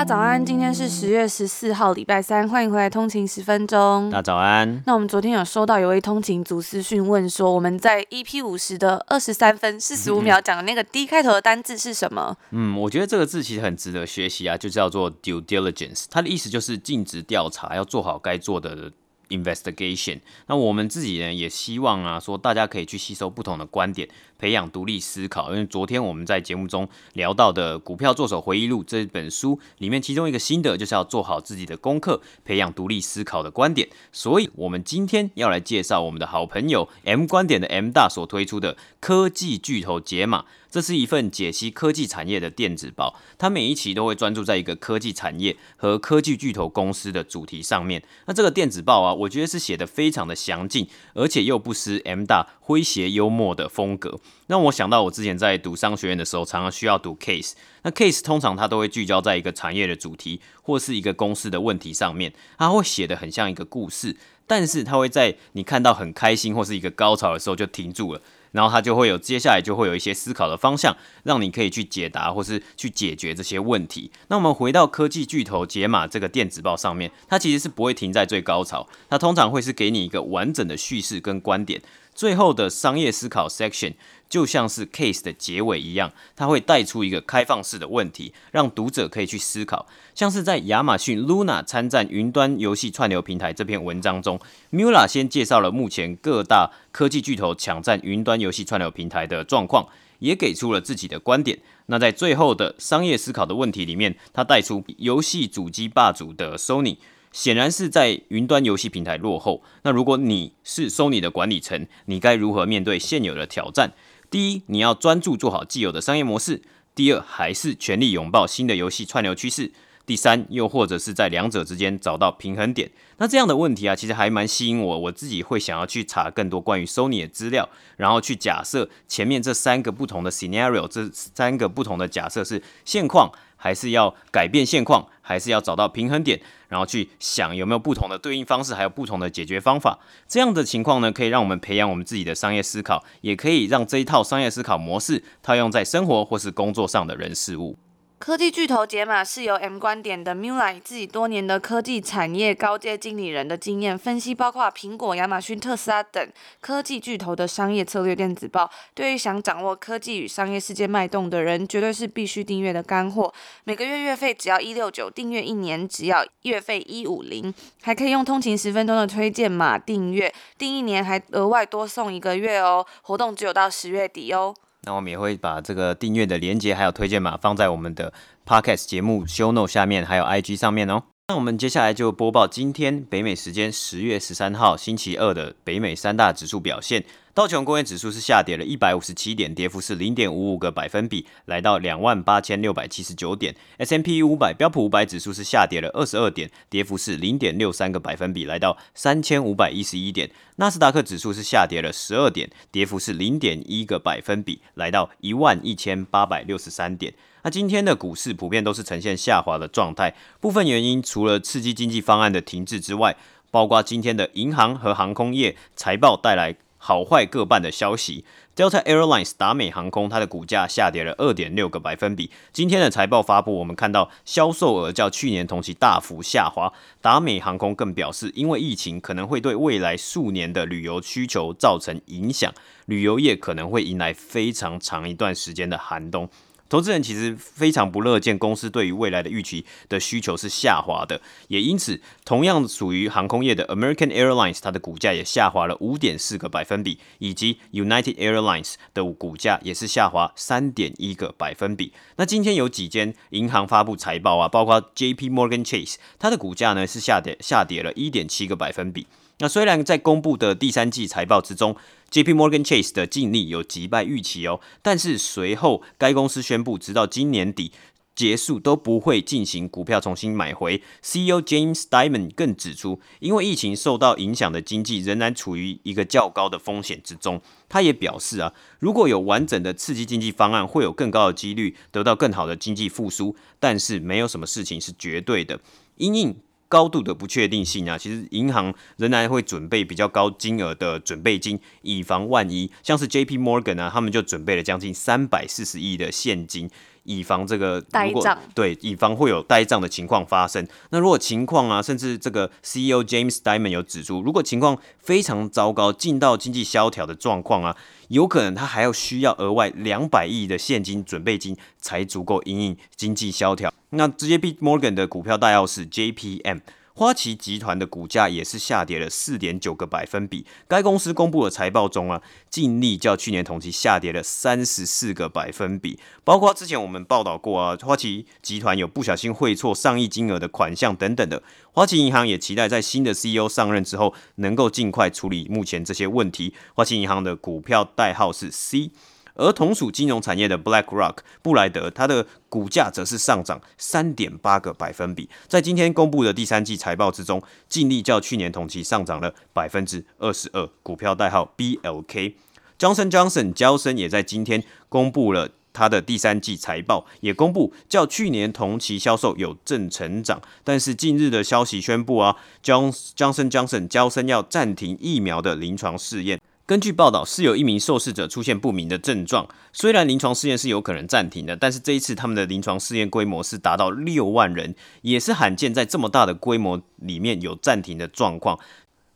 家早安，今天是十月十四号，礼拜三，欢迎回来通勤十分钟。大家早安。那我们昨天有收到有位通勤组私讯问说，我们在 EP 五十的二十三分四十五秒讲的那个 D 开头的单字是什么？嗯，我觉得这个字其实很值得学习啊，就叫做 due diligence，它的意思就是尽职调查，要做好该做的。Investigation，那我们自己呢也希望啊，说大家可以去吸收不同的观点，培养独立思考。因为昨天我们在节目中聊到的《股票作手回忆录》这本书里面，其中一个心得就是要做好自己的功课，培养独立思考的观点。所以，我们今天要来介绍我们的好朋友 M 观点的 M 大所推出的科技巨头解码。这是一份解析科技产业的电子报，它每一期都会专注在一个科技产业和科技巨头公司的主题上面。那这个电子报啊，我觉得是写得非常的详尽，而且又不失 M 大诙谐幽默的风格，让我想到我之前在读商学院的时候，常常需要读 case。那 case 通常它都会聚焦在一个产业的主题或是一个公司的问题上面，它会写得很像一个故事，但是它会在你看到很开心或是一个高潮的时候就停住了。然后它就会有接下来就会有一些思考的方向，让你可以去解答或是去解决这些问题。那我们回到科技巨头解码这个电子报上面，它其实是不会停在最高潮，它通常会是给你一个完整的叙事跟观点。最后的商业思考 section 就像是 case 的结尾一样，它会带出一个开放式的问题，让读者可以去思考。像是在亚马逊 Luna 参战云端游戏串流平台这篇文章中，Mula 先介绍了目前各大科技巨头抢占云端游戏串流平台的状况，也给出了自己的观点。那在最后的商业思考的问题里面，他带出游戏主机霸主的 Sony。显然是在云端游戏平台落后。那如果你是 Sony 的管理层，你该如何面对现有的挑战？第一，你要专注做好既有的商业模式；第二，还是全力拥抱新的游戏串流趋势；第三，又或者是在两者之间找到平衡点。那这样的问题啊，其实还蛮吸引我，我自己会想要去查更多关于 Sony 的资料，然后去假设前面这三个不同的 scenario，这三个不同的假设是现况。还是要改变现况，还是要找到平衡点，然后去想有没有不同的对应方式，还有不同的解决方法。这样的情况呢，可以让我们培养我们自己的商业思考，也可以让这一套商业思考模式套用在生活或是工作上的人事物。科技巨头解码是由 M 观点的 Mula 以自己多年的科技产业高阶经理人的经验分析，包括苹果、亚马逊、特斯拉等科技巨头的商业策略电子报。对于想掌握科技与商业世界脉动的人，绝对是必须订阅的干货。每个月月费只要一六九，订阅一年只要月费一五零，还可以用通勤十分钟的推荐码订阅，订一年还额外多送一个月哦。活动只有到十月底哦。那我们也会把这个订阅的链接还有推荐码放在我们的 Podcast 节目 Show Note 下面，还有 IG 上面哦。那我们接下来就播报今天北美时间十月十三号星期二的北美三大指数表现。道琼工业指数是下跌了一百五十七点，跌幅是零点五五个百分比，来到两万八千六百七十九点。S M P 五百标普五百指数是下跌了二十二点，跌幅是零点六三个百分比，来到三千五百一十一点。纳斯达克指数是下跌了十二点，跌幅是零点一个百分比，来到一万一千八百六十三点。那今天的股市普遍都是呈现下滑的状态，部分原因除了刺激经济方案的停滞之外，包括今天的银行和航空业财报带来。好坏各半的消息，Delta Airlines 达美航空它的股价下跌了二点六个百分比。今天的财报发布，我们看到销售额较去年同期大幅下滑。达美航空更表示，因为疫情可能会对未来数年的旅游需求造成影响，旅游业可能会迎来非常长一段时间的寒冬。投资人其实非常不乐见公司对于未来的预期的需求是下滑的，也因此，同样属于航空业的 American Airlines，它的股价也下滑了五点四个百分比，以及 United Airlines 的股价也是下滑三点一个百分比。那今天有几间银行发布财报啊，包括 JP Morgan Chase，它的股价呢是下跌下跌了一点七个百分比。那虽然在公布的第三季财报之中，J.P. Morgan Chase 的净利有击败预期哦，但是随后该公司宣布，直到今年底结束都不会进行股票重新买回。CEO James Diamond 更指出，因为疫情受到影响的经济仍然处于一个较高的风险之中。他也表示啊，如果有完整的刺激经济方案，会有更高的几率得到更好的经济复苏。但是没有什么事情是绝对的，因应高度的不确定性啊，其实银行仍然会准备比较高金额的准备金，以防万一。像是 J P Morgan 啊，他们就准备了将近三百四十亿的现金。以防这个呆账，对，以防会有呆账的情况发生。那如果情况啊，甚至这个 CEO James Diamond 有指出，如果情况非常糟糕，进到经济萧条的状况啊，有可能他还要需要额外两百亿的现金准备金才足够应应经济萧条。那直接被 Morgan 的股票代号是 JPM。花旗集团的股价也是下跌了四点九个百分比。该公司公布的财报中啊，净利较去年同期下跌了三十四个百分比。包括之前我们报道过啊，花旗集团有不小心汇错上亿金额的款项等等的。花旗银行也期待在新的 CEO 上任之后，能够尽快处理目前这些问题。花旗银行的股票代号是 C。而同属金融产业的 BlackRock 布莱德，它的股价则是上涨三点八个百分比。在今天公布的第三季财报之中，净利较去年同期上涨了百分之二十二，股票代号 BLK。Johnson Johnson 娇生也在今天公布了它的第三季财报，也公布较去年同期销售有正成长。但是近日的消息宣布啊，Johnson Johnson 娇生要暂停疫苗的临床试验。根据报道，是有一名受试者出现不明的症状。虽然临床试验是有可能暂停的，但是这一次他们的临床试验规模是达到六万人，也是罕见在这么大的规模里面有暂停的状况。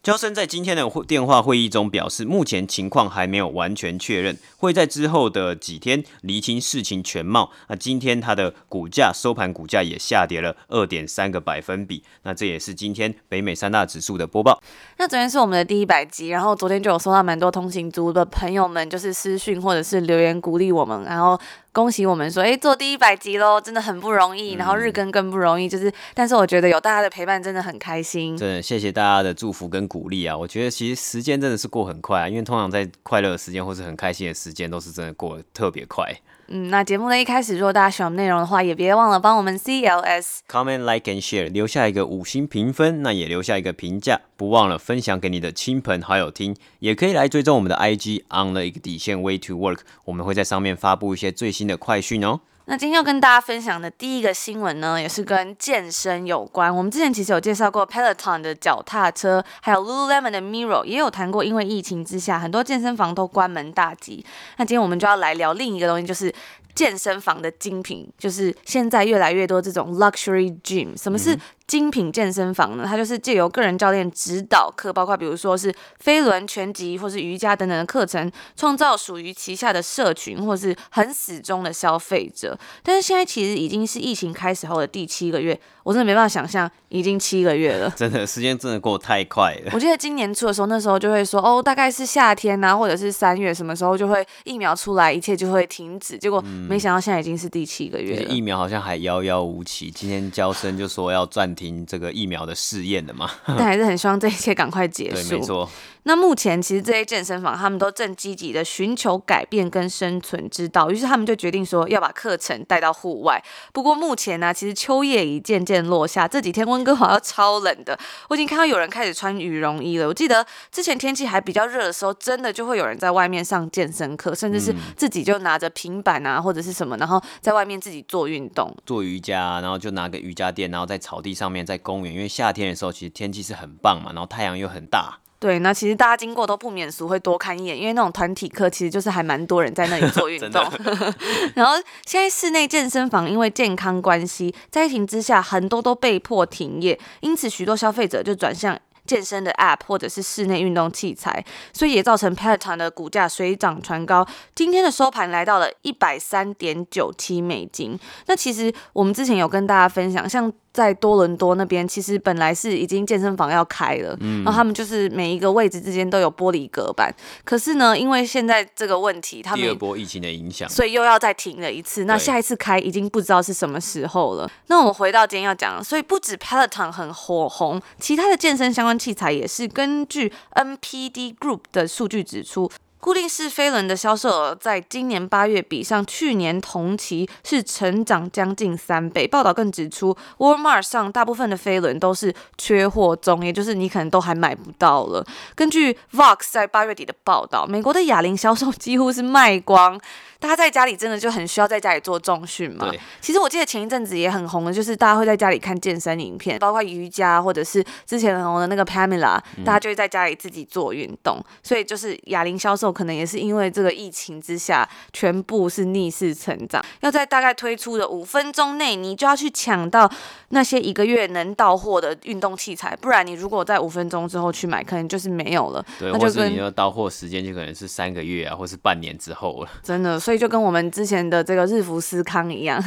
娇生在今天的电话会议中表示，目前情况还没有完全确认，会在之后的几天厘清事情全貌。那今天它的股价收盘股价也下跌了二点三个百分比。那这也是今天北美三大指数的播报。那昨天是我们的第一百集，然后昨天就有收到蛮多通勤族的朋友们，就是私讯或者是留言鼓励我们，然后。恭喜我们说，哎，做第一百集喽，真的很不容易，然后日更更不容易，就是，但是我觉得有大家的陪伴，真的很开心。真的，谢谢大家的祝福跟鼓励啊！我觉得其实时间真的是过很快啊，因为通常在快乐的时间或是很开心的时间，都是真的过得特别快。嗯，那节目的一开始，如果大家喜欢内容的话，也别忘了帮我们 CLS comment like and share 留下一个五星评分，那也留下一个评价，不忘了分享给你的亲朋好友听，也可以来追踪我们的 IG on 了一个底线 way to work，我们会在上面发布一些最新的快讯哦。那今天要跟大家分享的第一个新闻呢，也是跟健身有关。我们之前其实有介绍过 Peloton 的脚踏车，还有 Lululemon 的 Mirror，也有谈过，因为疫情之下，很多健身房都关门大吉。那今天我们就要来聊另一个东西，就是。健身房的精品，就是现在越来越多这种 luxury gym。什么是精品健身房呢？它就是借由个人教练指导课，包括比如说是飞轮、拳击或是瑜伽等等的课程，创造属于旗下的社群，或是很死忠的消费者。但是现在其实已经是疫情开始后的第七个月。我真的没办法想象，已经七个月了。真的，时间真的过得太快了。我记得今年初的时候，那时候就会说，哦，大概是夏天呐、啊，或者是三月，什么时候就会疫苗出来，一切就会停止。结果没想到现在已经是第七个月了。嗯、疫苗好像还遥遥无期。今天交生就说要暂停这个疫苗的试验的嘛。但还是很希望这一切赶快结束。对，没错。那目前其实这些健身房他们都正积极的寻求改变跟生存之道，于是他们就决定说要把课程带到户外。不过目前呢、啊，其实秋叶已渐渐落下，这几天温哥华要超冷的，我已经看到有人开始穿羽绒衣了。我记得之前天气还比较热的时候，真的就会有人在外面上健身课，甚至是自己就拿着平板啊或者是什么，然后在外面自己做运动，做瑜伽，然后就拿个瑜伽垫，然后在草地上面，在公园，因为夏天的时候其实天气是很棒嘛，然后太阳又很大。对，那其实大家经过都不免俗会多看一眼，因为那种团体课其实就是还蛮多人在那里做运 动。然后现在室内健身房因为健康关系，在疫情之下很多都被迫停业，因此许多消费者就转向健身的 App 或者是室内运动器材，所以也造成 Peloton 的股价水涨船高，今天的收盘来到了一百三点九七美金。那其实我们之前有跟大家分享，像。在多伦多那边，其实本来是已经健身房要开了，嗯、然后他们就是每一个位置之间都有玻璃隔板。可是呢，因为现在这个问题，他们第二波疫情的影响，所以又要再停了一次。那下一次开已经不知道是什么时候了。那我们回到今天要讲，所以不止 Peloton 很火红，其他的健身相关器材也是。根据 NPD Group 的数据指出。固定式飞轮的销售额在今年八月比上去年同期是成长将近三倍。报道更指出，Walmart 上大部分的飞轮都是缺货中，也就是你可能都还买不到了。根据 Vox 在八月底的报道，美国的哑铃销售几乎是卖光。大家在家里真的就很需要在家里做重训嘛？对。其实我记得前一阵子也很红的，就是大家会在家里看健身影片，包括瑜伽或者是之前很红的那个 Pamela，大家就会在家里自己做运动。嗯、所以就是哑铃销售可能也是因为这个疫情之下，全部是逆势成长。要在大概推出的五分钟内，你就要去抢到那些一个月能到货的运动器材，不然你如果在五分钟之后去买，可能就是没有了。对，那就或是你要到货时间就可能是三个月啊，或是半年之后了。真的，所以。就跟我们之前的这个日服思康一样，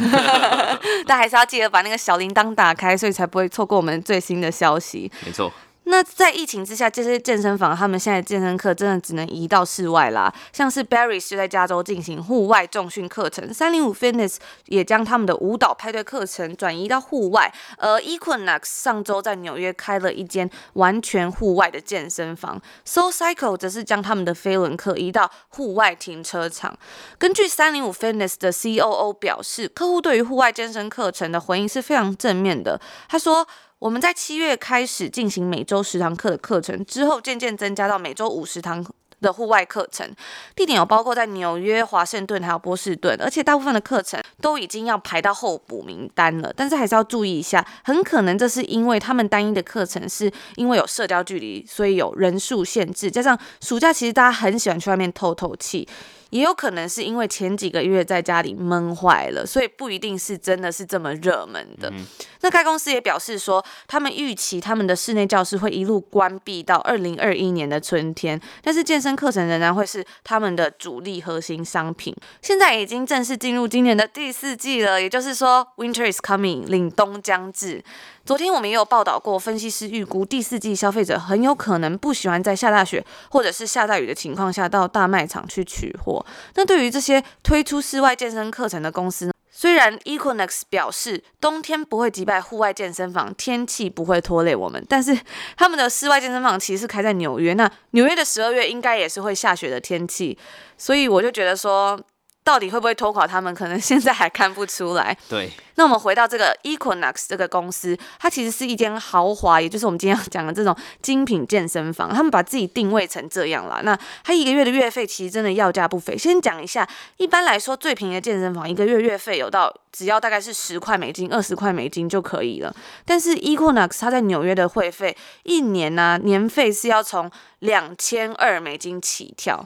但还是要记得把那个小铃铛打开，所以才不会错过我们最新的消息。没错。那在疫情之下，这些健身房他们现在健身课真的只能移到室外啦。像是 Barry's 就在加州进行户外重训课程，三零五 Fitness 也将他们的舞蹈派对课程转移到户外。而 Equinox 上周在纽约开了一间完全户外的健身房，So Cycle 则是将他们的飞轮课移到户外停车场。根据三零五 Fitness 的 COO 表示，客户对于户外健身课程的回应是非常正面的。他说。我们在七月开始进行每周十堂课的课程，之后渐渐增加到每周五十堂的户外课程，地点有包括在纽约、华盛顿还有波士顿，而且大部分的课程都已经要排到候补名单了。但是还是要注意一下，很可能这是因为他们单一的课程是因为有社交距离，所以有人数限制，加上暑假其实大家很喜欢去外面透透气。也有可能是因为前几个月在家里闷坏了，所以不一定是真的是这么热门的。嗯、那该公司也表示说，他们预期他们的室内教室会一路关闭到二零二一年的春天，但是健身课程仍然会是他们的主力核心商品。现在已经正式进入今年的第四季了，也就是说，Winter is coming，凛冬将至。昨天我们也有报道过，分析师预估第四季消费者很有可能不喜欢在下大雪或者是下大雨的情况下到大卖场去取货。那对于这些推出室外健身课程的公司，虽然 Equinox 表示冬天不会击败户外健身房，天气不会拖累我们，但是他们的室外健身房其实是开在纽约，那纽约的十二月应该也是会下雪的天气，所以我就觉得说。到底会不会拖垮他们？可能现在还看不出来。对，那我们回到这个 Equinox 这个公司，它其实是一间豪华，也就是我们今天要讲的这种精品健身房。他们把自己定位成这样啦。那它一个月的月费其实真的要价不菲。先讲一下，一般来说最便宜的健身房一个月月费有到只要大概是十块美金、二十块美金就可以了。但是 Equinox 它在纽约的会费一年呢、啊，年费是要从两千二美金起跳。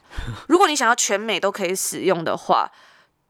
如果你想要全美都可以使用的话，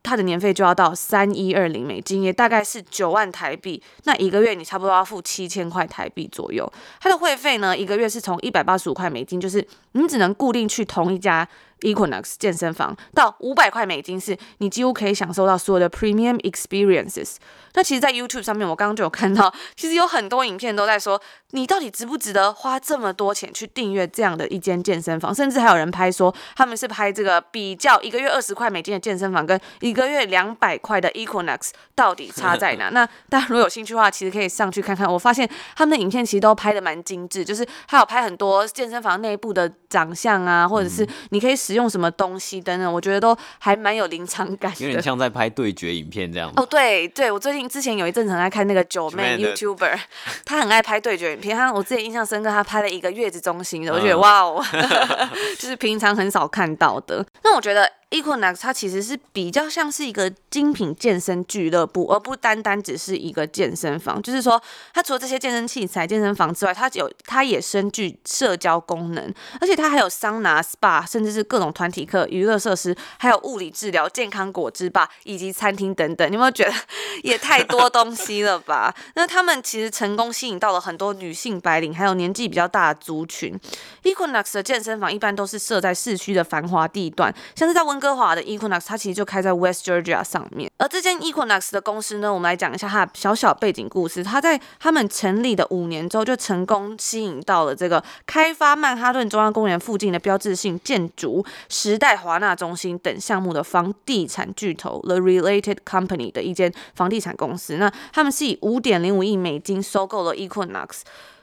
它的年费就要到三一二零美金，也大概是九万台币。那一个月你差不多要付七千块台币左右。它的会费呢，一个月是从一百八十五块美金，就是你只能固定去同一家。Equinox 健身房到五百块美金，是你几乎可以享受到所有的 Premium Experiences。那其实，在 YouTube 上面，我刚刚就有看到，其实有很多影片都在说，你到底值不值得花这么多钱去订阅这样的一间健身房？甚至还有人拍说，他们是拍这个比较一个月二十块美金的健身房跟一个月两百块的 Equinox 到底差在哪？那大家如果有兴趣的话，其实可以上去看看。我发现他们的影片其实都拍的蛮精致，就是还有拍很多健身房内部的长相啊，或者是你可以使用什么东西等等，我觉得都还蛮有临场感的，有点像在拍对决影片这样。哦，对对，我最近之前有一阵子很爱看那个九妹 YouTuber，他很爱拍对决影片。他我之前印象深刻，他拍了一个月子中心的，我觉得哇哦，就是平常很少看到的。那我觉得。Equinox 它其实是比较像是一个精品健身俱乐部，而不单单只是一个健身房。就是说，它除了这些健身器材、健身房之外，它有它也深具社交功能，而且它还有桑拿、SPA，甚至是各种团体课、娱乐设施，还有物理治疗、健康果汁吧，以及餐厅等等。你有没有觉得 也太多东西了吧？那他们其实成功吸引到了很多女性白领，还有年纪比较大的族群。Equinox 的健身房一般都是设在市区的繁华地段，像是在温哥华的 Equinox，它其实就开在 West Georgia 上面。而这间 Equinox 的公司呢，我们来讲一下它的小小背景故事。它在他们成立的五年之后，就成功吸引到了这个开发曼哈顿中央公园附近的标志性建筑时代华纳中心等项目的房地产巨头 The Related Company 的一间房地产公司。那他们是以五点零五亿美金收购了 Equinox。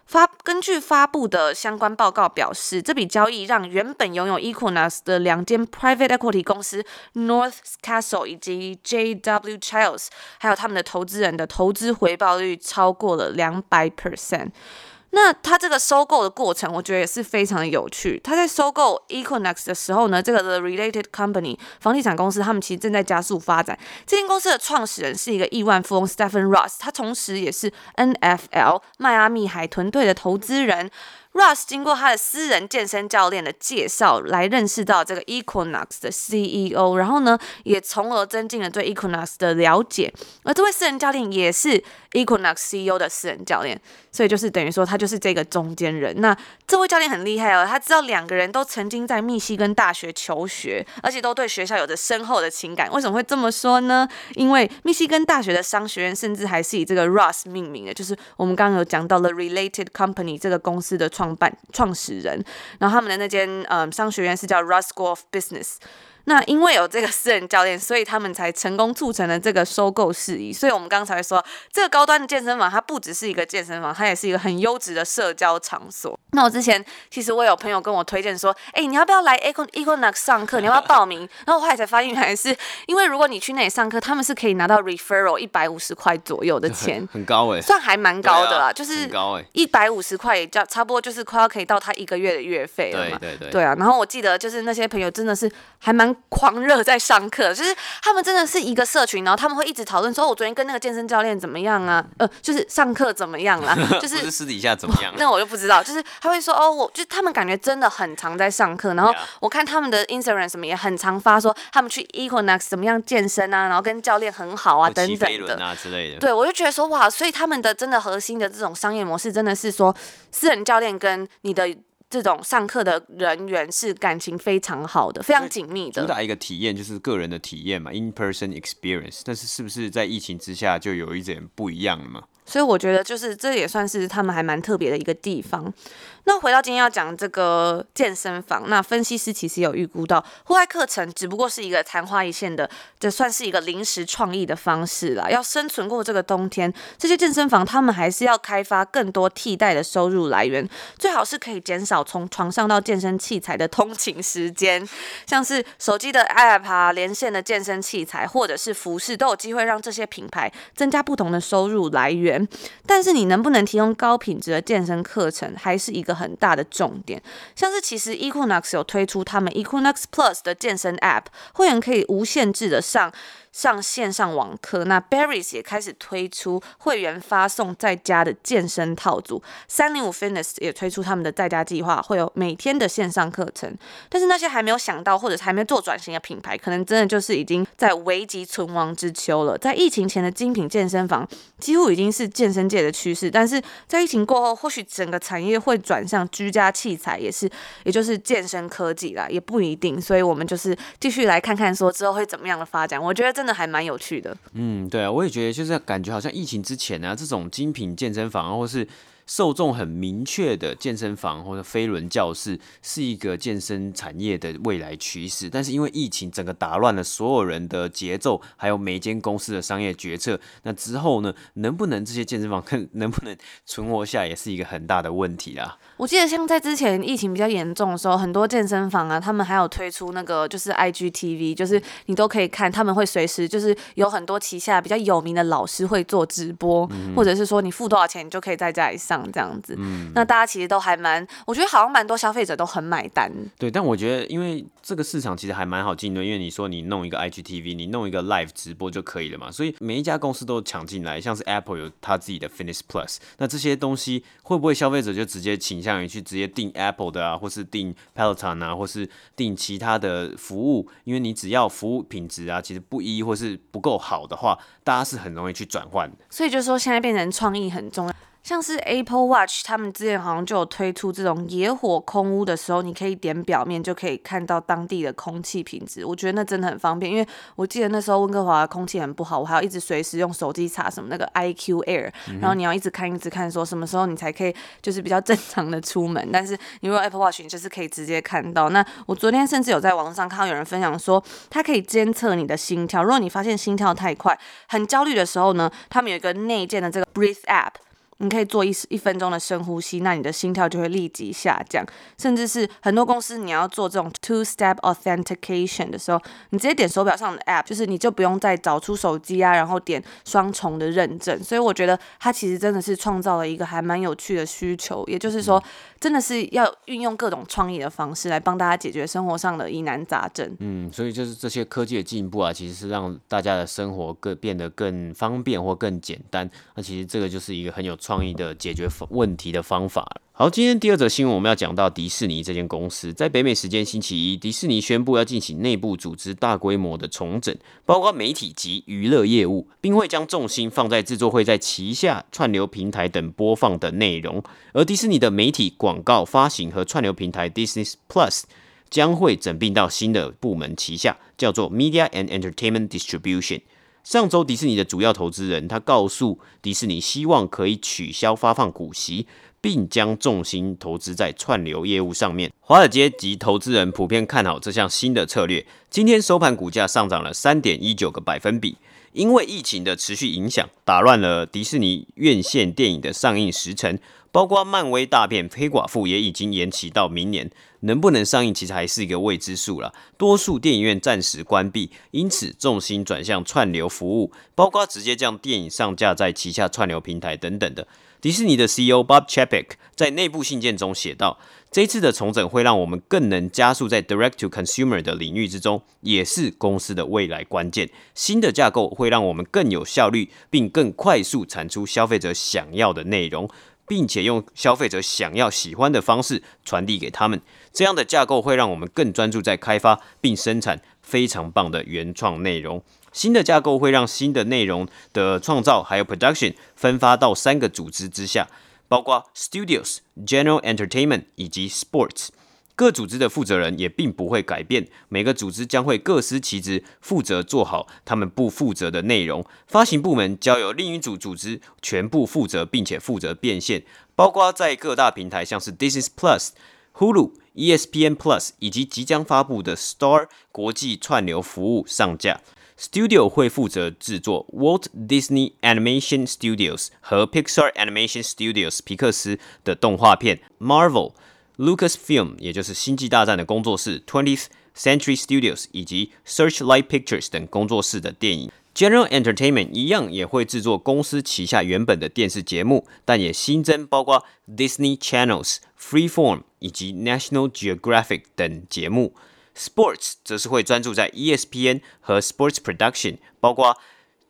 发根据发布的相关报告表示，这笔交易让原本拥有 Equinox 的两间 private equity 公司 North Castle 以及 JW Childs，还有他们的投资人的投资回报率超过了两百 percent。那他这个收购的过程，我觉得也是非常的有趣。他在收购 Equinox 的时候呢，这个 The Related Company 房地产公司，他们其实正在加速发展。这间公司的创始人是一个亿万富翁 Stephen Ross，他同时也是 NFL 迈阿密海豚队的投资人。Russ 经过他的私人健身教练的介绍，来认识到这个 Equinox 的 CEO，然后呢，也从而增进了对 Equinox 的了解。而这位私人教练也是 Equinox CEO 的私人教练，所以就是等于说他就是这个中间人。那这位教练很厉害哦，他知道两个人都曾经在密西根大学求学，而且都对学校有着深厚的情感。为什么会这么说呢？因为密西根大学的商学院甚至还是以这个 Russ 命名的，就是我们刚刚有讲到了 Related Company 这个公司的创。办创始人，然后他们的那间嗯商学院是叫 Russ School of Business。那因为有这个私人教练，所以他们才成功促成了这个收购事宜。所以我们刚才说，这个高端的健身房，它不只是一个健身房，它也是一个很优质的社交场所。那我之前其实我有朋友跟我推荐说，哎，你要不要来 Equinox 上课？你要不要报名？然后我后来才发现，原来是因为如果你去那里上课，他们是可以拿到 referral 一百五十块左右的钱，很，很高哎，算还蛮高的啦，啊、就是高一百五十块也叫差不多，就是快要可以到他一个月的月费了嘛。对对对，对啊。然后我记得就是那些朋友真的是还蛮狂热在上课，就是他们真的是一个社群，然后他们会一直讨论说，我昨天跟那个健身教练怎么样啊？呃，就是上课怎么样啦？就是是私底下怎么样？那我就不知道。就是他会说，哦，我就他们感觉真的很常在上课，然后我看他们的 Instagram 什么也很常发说他们去 Equinox 怎么样健身啊，然后跟教练很好啊等等的啊之类的。对，我就觉得说哇，所以他们的真的核心的这种商业模式真的是说私人教练跟你的。这种上课的人员是感情非常好的，非常紧密的。主打一个体验就是个人的体验嘛，in-person experience。但是是不是在疫情之下就有一点不一样了嘛？所以我觉得就是这也算是他们还蛮特别的一个地方。那回到今天要讲这个健身房，那分析师其实有预估到，户外课程只不过是一个昙花一现的，这算是一个临时创意的方式啦。要生存过这个冬天，这些健身房他们还是要开发更多替代的收入来源，最好是可以减少从床上到健身器材的通勤时间，像是手机的 App 啊、连线的健身器材，或者是服饰，都有机会让这些品牌增加不同的收入来源。但是你能不能提供高品质的健身课程，还是一个很大的重点，像是其实 Equinox 有推出他们 Equinox Plus 的健身 App，会员可以无限制的上。上线上网课，那 Barry's 也开始推出会员发送在家的健身套组，三零五 Fitness 也推出他们的在家计划，会有每天的线上课程。但是那些还没有想到或者是还没做转型的品牌，可能真的就是已经在危急存亡之秋了。在疫情前的精品健身房几乎已经是健身界的趋势，但是在疫情过后，或许整个产业会转向居家器材，也是也就是健身科技啦，也不一定。所以我们就是继续来看看说之后会怎么样的发展。我觉得真的。还蛮有趣的，嗯，对啊，我也觉得就是感觉好像疫情之前呢、啊，这种精品健身房或是。受众很明确的健身房或者飞轮教室是一个健身产业的未来趋势，但是因为疫情整个打乱了所有人的节奏，还有每一间公司的商业决策，那之后呢，能不能这些健身房看能不能存活下，也是一个很大的问题啦。我记得像在之前疫情比较严重的时候，很多健身房啊，他们还有推出那个就是 IGTV，就是你都可以看，他们会随时就是有很多旗下比较有名的老师会做直播，嗯、或者是说你付多少钱，你就可以在家里上。这样子，嗯，那大家其实都还蛮，我觉得好像蛮多消费者都很买单。对，但我觉得因为这个市场其实还蛮好进的，因为你说你弄一个 IGTV，你弄一个 live 直播就可以了嘛，所以每一家公司都抢进来，像是 Apple 有他自己的 Fitness Plus，那这些东西会不会消费者就直接倾向于去直接订 Apple 的啊，或是订 Peloton 啊，或是订其他的服务？因为你只要服务品质啊，其实不一或是不够好的话，大家是很容易去转换的。所以就是说现在变成创意很重要。像是 Apple Watch，他们之前好像就有推出这种野火空屋的时候，你可以点表面就可以看到当地的空气品质。我觉得那真的很方便，因为我记得那时候温哥华的空气很不好，我还要一直随时用手机查什么那个 IQ Air，然后你要一直看一直看，说什么时候你才可以就是比较正常的出门。但是你如果 Apple Watch，你就是可以直接看到。那我昨天甚至有在网上看到有人分享说，它可以监测你的心跳。如果你发现心跳太快，很焦虑的时候呢，他们有一个内建的这个 Breathe App。你可以做一一分钟的深呼吸，那你的心跳就会立即下降。甚至是很多公司你要做这种 two-step authentication 的时候，你直接点手表上的 app，就是你就不用再找出手机啊，然后点双重的认证。所以我觉得它其实真的是创造了一个还蛮有趣的需求，也就是说，真的是要运用各种创意的方式来帮大家解决生活上的疑难杂症。嗯，所以就是这些科技的进步啊，其实是让大家的生活更变得更方便或更简单。那其实这个就是一个很有创意的解决问题的方法。好，今天第二则新闻我们要讲到迪士尼这间公司，在北美时间星期一，迪士尼宣布要进行内部组织大规模的重整，包括媒体及娱乐业务，并会将重心放在制作会在旗下串流平台等播放的内容。而迪士尼的媒体广告发行和串流平台 Disney Plus 将会整并到新的部门旗下，叫做 Media and Entertainment Distribution。上周，迪士尼的主要投资人他告诉迪士尼，希望可以取消发放股息。并将重心投资在串流业务上面。华尔街及投资人普遍看好这项新的策略。今天收盘股价上涨了三点一九个百分比。因为疫情的持续影响，打乱了迪士尼院线电影的上映时程，包括漫威大片《黑寡妇》也已经延期到明年。能不能上映，其实还是一个未知数了。多数电影院暂时关闭，因此重心转向串流服务，包括直接将电影上架在旗下串流平台等等的。迪士尼的 CEO Bob Chapek 在内部信件中写道：“这次的重整会让我们更能加速在 Direct to Consumer 的领域之中，也是公司的未来关键。新的架构会让我们更有效率，并更快速产出消费者想要的内容，并且用消费者想要喜欢的方式传递给他们。这样的架构会让我们更专注在开发并生产非常棒的原创内容。”新的架构会让新的内容的创造还有 production 分发到三个组织之下，包括 Studios、General Entertainment 以及 Sports。各组织的负责人也并不会改变，每个组织将会各司其职，负责做好他们不负责的内容。发行部门交由另一组组织全部负责，并且负责变现，包括在各大平台像是 Disney Plus、Hulu、ESPN Plus 以及即将发布的 Star 国际串流服务上架。Studio 会负责制作 Walt Disney Animation Studios 和 Pixar Animation Studios 皮克斯的动画片，Marvel、Lucasfilm 也就是星际大战的工作室，20th Century Studios 以及 Searchlight Pictures 等工作室的电影。General Entertainment 一样也会制作公司旗下原本的电视节目，但也新增包括 Disney Channels、Freeform 以及 National Geographic 等节目。Sports 则是会专注在 ESPN 和 Sports Production，包括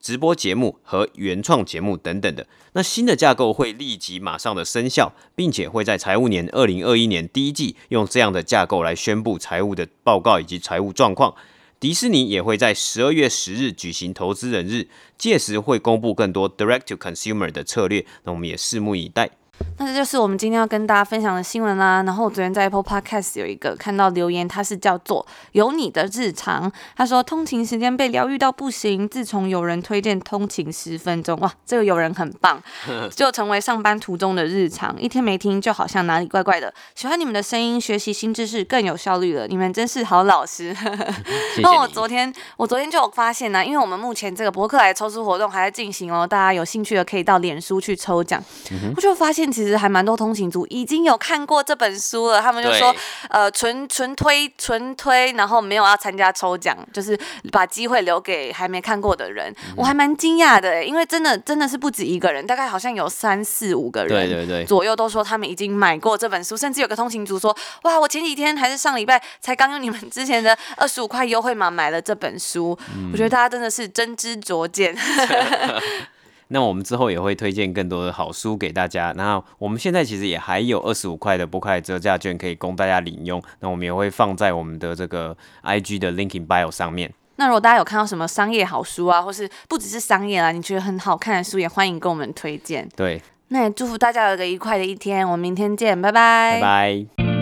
直播节目和原创节目等等的。那新的架构会立即马上的生效，并且会在财务年二零二一年第一季用这样的架构来宣布财务的报告以及财务状况。迪士尼也会在十二月十日举行投资人日，届时会公布更多 Direct to Consumer 的策略。那我们也拭目以待。那这就是我们今天要跟大家分享的新闻啦。然后我昨天在 Apple Podcast 有一个看到留言，它是叫做有你的日常。他说通勤时间被疗愈到不行，自从有人推荐通勤十分钟，哇，这个有人很棒，就成为上班途中的日常。一天没听，就好像哪里怪怪的。喜欢你们的声音，学习新知识更有效率了。你们真是好老师。那我昨天我昨天就有发现呢、啊，因为我们目前这个博客来抽书活动还在进行哦，大家有兴趣的可以到脸书去抽奖。嗯、我就发现其实。其实还蛮多通勤族已经有看过这本书了，他们就说，呃，纯纯推纯推，然后没有要参加抽奖，就是把机会留给还没看过的人。嗯、我还蛮惊讶的，因为真的真的是不止一个人，大概好像有三四五个人，对对对，左右都说他们已经买过这本书，甚至有个通勤族说，哇，我前几天还是上礼拜才刚用你们之前的二十五块优惠码买了这本书。嗯、我觉得大家真的是真知灼见。那我们之后也会推荐更多的好书给大家。那我们现在其实也还有二十五块的博客折价券可以供大家领用。那我们也会放在我们的这个 IG 的 Linking Bio 上面。那如果大家有看到什么商业好书啊，或是不只是商业啊，你觉得很好看的书，也欢迎跟我们推荐。对，那也祝福大家有个愉快的一天。我们明天见，拜拜。拜拜。